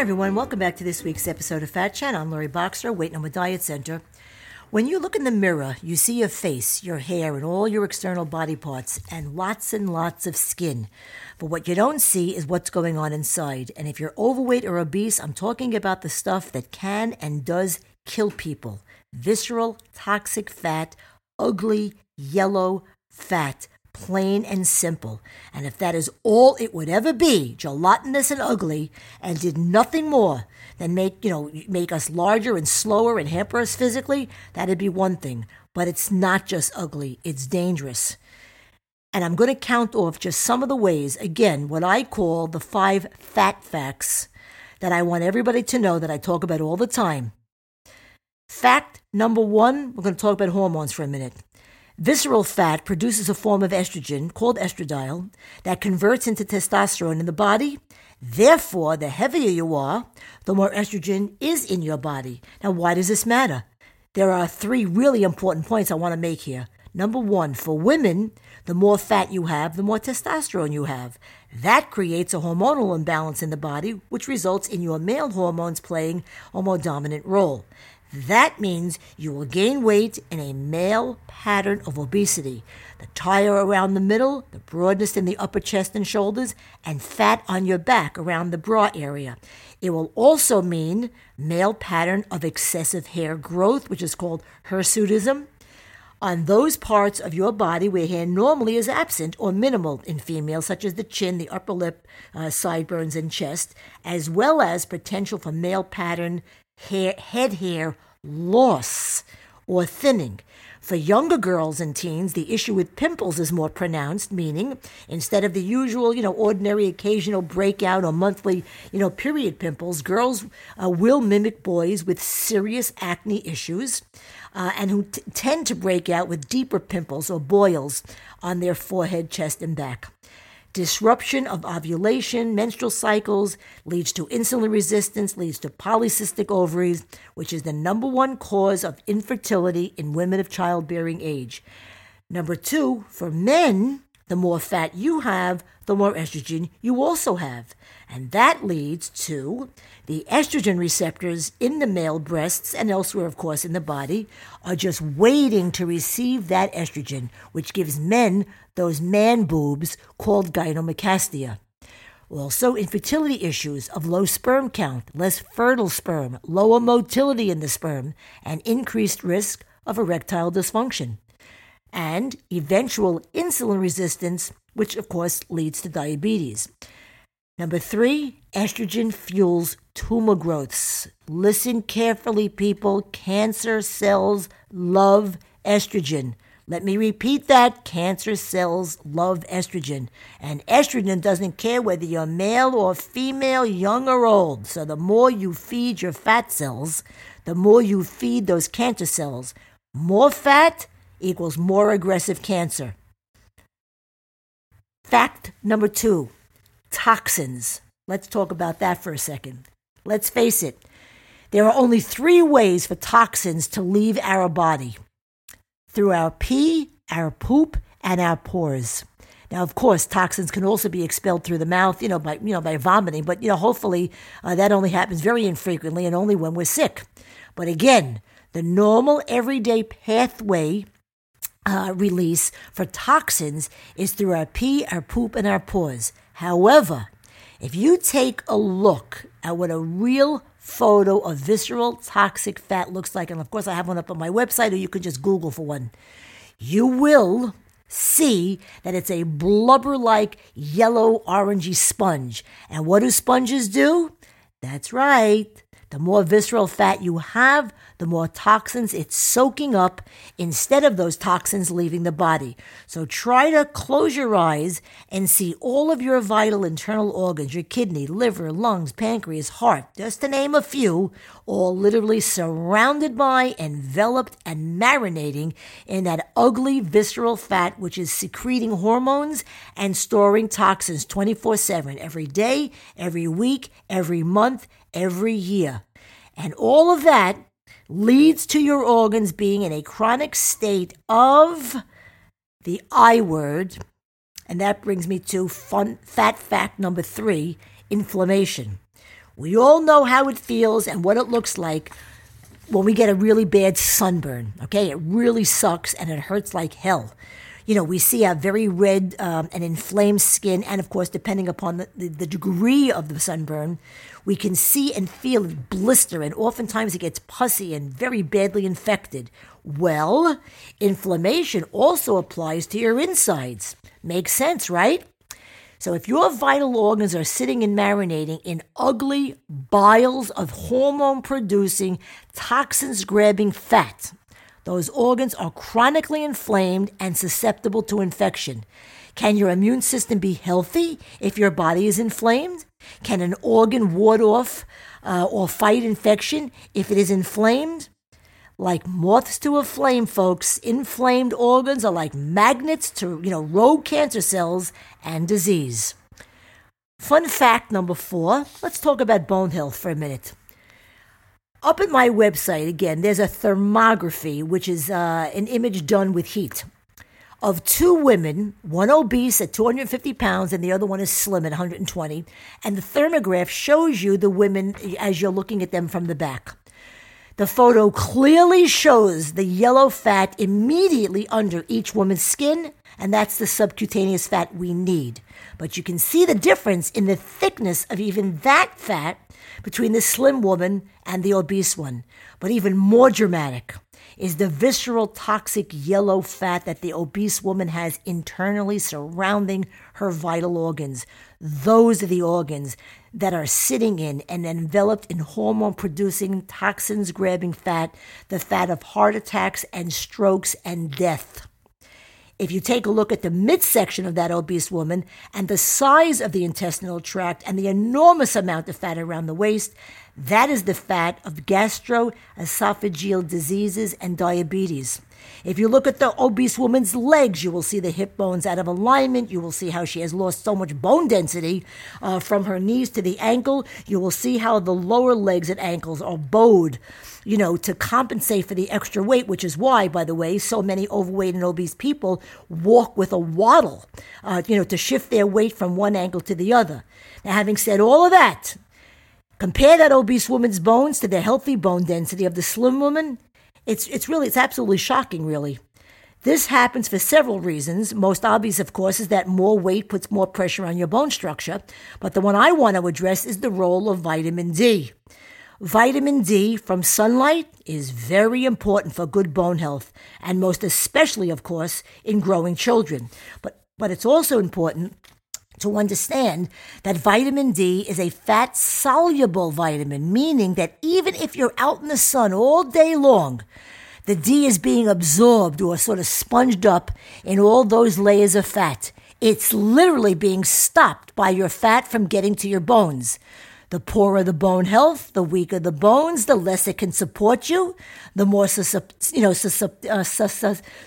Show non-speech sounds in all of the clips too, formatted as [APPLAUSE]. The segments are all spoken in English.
Everyone. Welcome back to this week's episode of Fat Chat. I'm Lori Boxer, Weight No More Diet Center. When you look in the mirror, you see your face, your hair, and all your external body parts, and lots and lots of skin. But what you don't see is what's going on inside. And if you're overweight or obese, I'm talking about the stuff that can and does kill people visceral, toxic fat, ugly, yellow fat plain and simple. And if that is all it would ever be, gelatinous and ugly, and did nothing more than make, you know, make us larger and slower and hamper us physically, that'd be one thing. But it's not just ugly, it's dangerous. And I'm going to count off just some of the ways, again, what I call the five fat facts that I want everybody to know that I talk about all the time. Fact number one, we're going to talk about hormones for a minute. Visceral fat produces a form of estrogen called estradiol that converts into testosterone in the body. Therefore, the heavier you are, the more estrogen is in your body. Now, why does this matter? There are three really important points I want to make here. Number one, for women, the more fat you have, the more testosterone you have. That creates a hormonal imbalance in the body, which results in your male hormones playing a more dominant role. That means you will gain weight in a male pattern of obesity. The tire around the middle, the broadness in the upper chest and shoulders, and fat on your back around the bra area. It will also mean male pattern of excessive hair growth, which is called hirsutism, on those parts of your body where hair normally is absent or minimal in females, such as the chin, the upper lip, uh, sideburns, and chest, as well as potential for male pattern hair, head hair loss or thinning. For younger girls and teens, the issue with pimples is more pronounced, meaning instead of the usual, you know, ordinary occasional breakout or monthly, you know, period pimples, girls uh, will mimic boys with serious acne issues uh, and who t- tend to break out with deeper pimples or boils on their forehead, chest, and back. Disruption of ovulation, menstrual cycles leads to insulin resistance, leads to polycystic ovaries, which is the number one cause of infertility in women of childbearing age. Number two, for men, the more fat you have, the more estrogen you also have. And that leads to the estrogen receptors in the male breasts and elsewhere, of course, in the body are just waiting to receive that estrogen, which gives men those man boobs called gynecomastia. Also, infertility issues of low sperm count, less fertile sperm, lower motility in the sperm, and increased risk of erectile dysfunction and eventual insulin resistance, which of course leads to diabetes. Number three, estrogen fuels tumor growths. Listen carefully, people. Cancer cells love estrogen. Let me repeat that. Cancer cells love estrogen. And estrogen doesn't care whether you're male or female, young or old. So the more you feed your fat cells, the more you feed those cancer cells. More fat, equals more aggressive cancer. Fact number two toxins. Let's talk about that for a second. Let's face it, there are only three ways for toxins to leave our body through our pee, our poop, and our pores. Now, of course, toxins can also be expelled through the mouth, you know, by you know by vomiting. But you know, hopefully, uh, that only happens very infrequently and only when we're sick. But again, the normal everyday pathway uh, release for toxins is through our pee, our poop, and our pores. However, if you take a look at what a real photo of visceral toxic fat looks like, and of course I have one up on my website, or you can just Google for one, you will see that it's a blubber like yellow orangey sponge. And what do sponges do? That's right. The more visceral fat you have, the more toxins it's soaking up instead of those toxins leaving the body. So try to close your eyes and see all of your vital internal organs, your kidney, liver, lungs, pancreas, heart, just to name a few, all literally surrounded by, enveloped, and marinating in that ugly visceral fat, which is secreting hormones and storing toxins 24 7 every day, every week, every month, every year. And all of that leads to your organs being in a chronic state of the I word. And that brings me to fun, fat fact number three inflammation. We all know how it feels and what it looks like when we get a really bad sunburn. Okay, it really sucks and it hurts like hell. You know, we see a very red um, and inflamed skin, and of course, depending upon the, the, the degree of the sunburn, we can see and feel it blister, and oftentimes it gets pussy and very badly infected. Well, inflammation also applies to your insides. Makes sense, right? So if your vital organs are sitting and marinating in ugly biles of hormone producing, toxins grabbing fat, those organs are chronically inflamed and susceptible to infection. Can your immune system be healthy if your body is inflamed? Can an organ ward off uh, or fight infection if it is inflamed? like moths to a flame, folks. Inflamed organs are like magnets to, you know, rogue cancer cells and disease. Fun fact number four let's talk about bone health for a minute. Up at my website, again, there's a thermography, which is uh, an image done with heat of two women, one obese at 250 pounds and the other one is slim at 120. And the thermograph shows you the women as you're looking at them from the back. The photo clearly shows the yellow fat immediately under each woman's skin, and that's the subcutaneous fat we need. But you can see the difference in the thickness of even that fat between the slim woman and the obese one. But even more dramatic is the visceral toxic yellow fat that the obese woman has internally surrounding her vital organs. Those are the organs that are sitting in and enveloped in hormone producing, toxins grabbing fat, the fat of heart attacks and strokes and death. If you take a look at the midsection of that obese woman and the size of the intestinal tract and the enormous amount of fat around the waist, that is the fat of gastroesophageal diseases and diabetes. If you look at the obese woman's legs, you will see the hip bones out of alignment. You will see how she has lost so much bone density uh, from her knees to the ankle. You will see how the lower legs and ankles are bowed, you know, to compensate for the extra weight, which is why, by the way, so many overweight and obese people walk with a waddle, uh, you know, to shift their weight from one ankle to the other. Now, having said all of that, compare that obese woman's bones to the healthy bone density of the slim woman, it's, it's really, it's absolutely shocking, really. This happens for several reasons. Most obvious, of course, is that more weight puts more pressure on your bone structure. But the one I want to address is the role of vitamin D. Vitamin D from sunlight is very important for good bone health, and most especially, of course, in growing children. But, but it's also important to understand that vitamin D is a fat soluble vitamin, meaning that even if you're out in the sun all day long, the D is being absorbed or sort of sponged up in all those layers of fat. It's literally being stopped by your fat from getting to your bones. The poorer the bone health, the weaker the bones, the less it can support you, the more you know, uh,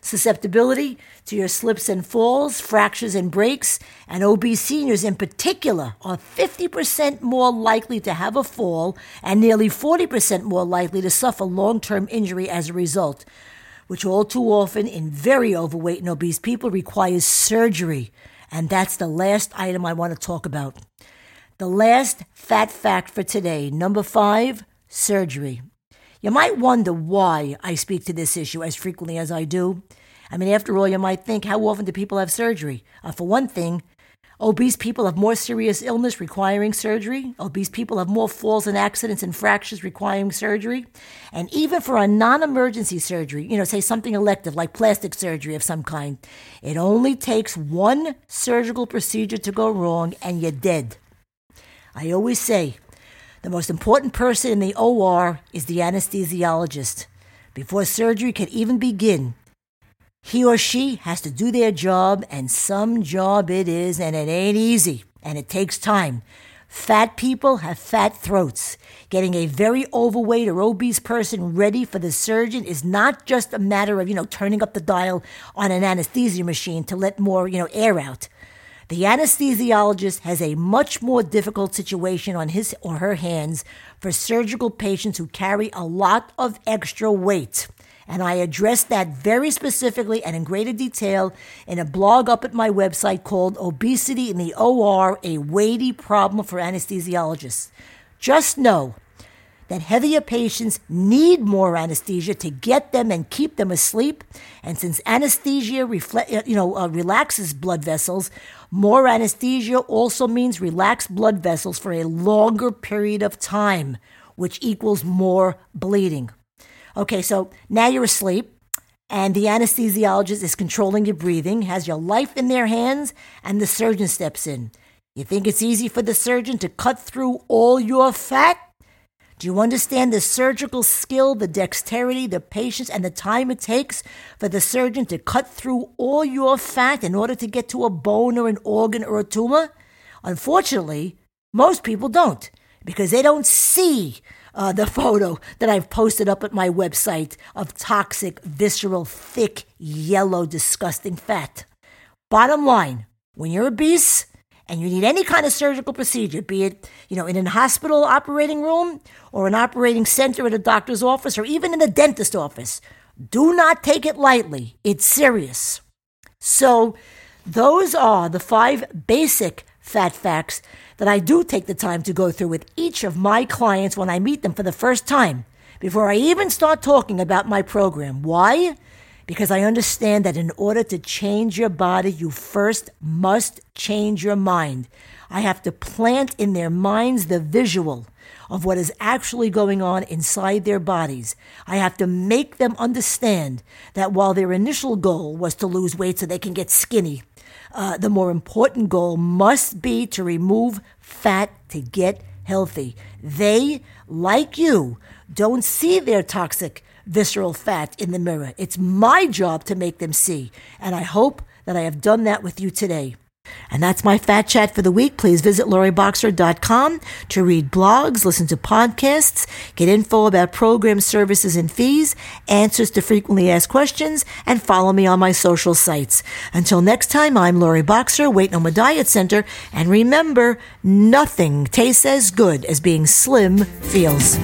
susceptibility to your slips and falls, fractures and breaks. And obese seniors in particular are 50% more likely to have a fall and nearly 40% more likely to suffer long term injury as a result, which all too often in very overweight and obese people requires surgery. And that's the last item I want to talk about. The last fat fact for today, number five, surgery. You might wonder why I speak to this issue as frequently as I do. I mean, after all, you might think, how often do people have surgery? Uh, for one thing, obese people have more serious illness requiring surgery. Obese people have more falls and accidents and fractures requiring surgery. And even for a non emergency surgery, you know, say something elective like plastic surgery of some kind, it only takes one surgical procedure to go wrong and you're dead. I always say the most important person in the OR is the anesthesiologist. Before surgery can even begin, he or she has to do their job, and some job it is, and it ain't easy, and it takes time. Fat people have fat throats. Getting a very overweight or obese person ready for the surgeon is not just a matter of, you know, turning up the dial on an anesthesia machine to let more, you know, air out. The anesthesiologist has a much more difficult situation on his or her hands for surgical patients who carry a lot of extra weight. And I address that very specifically and in greater detail in a blog up at my website called Obesity in the OR A Weighty Problem for Anesthesiologists. Just know that heavier patients need more anesthesia to get them and keep them asleep. And since anesthesia refle- you know, uh, relaxes blood vessels, more anesthesia also means relaxed blood vessels for a longer period of time, which equals more bleeding. Okay, so now you're asleep and the anesthesiologist is controlling your breathing, has your life in their hands, and the surgeon steps in. You think it's easy for the surgeon to cut through all your fat? Do you understand the surgical skill, the dexterity, the patience, and the time it takes for the surgeon to cut through all your fat in order to get to a bone or an organ or a tumor? Unfortunately, most people don't because they don't see uh, the [LAUGHS] photo that I've posted up at my website of toxic, visceral, thick, yellow, disgusting fat. Bottom line, when you're obese, and you need any kind of surgical procedure, be it, you know, in a hospital operating room or an operating center at a doctor's office or even in a dentist office, do not take it lightly. It's serious. So, those are the five basic fat facts that I do take the time to go through with each of my clients when I meet them for the first time before I even start talking about my program. Why? Because I understand that in order to change your body, you first must change your mind. I have to plant in their minds the visual of what is actually going on inside their bodies. I have to make them understand that while their initial goal was to lose weight so they can get skinny, uh, the more important goal must be to remove fat to get healthy. They, like you, don't see their toxic visceral fat in the mirror. It's my job to make them see. And I hope that I have done that with you today. And that's my fat chat for the week. Please visit loriboxer.com to read blogs, listen to podcasts, get info about program services and fees, answers to frequently asked questions, and follow me on my social sites. Until next time, I'm Lori Boxer, Weight No More Diet Center, and remember, nothing tastes as good as being slim feels.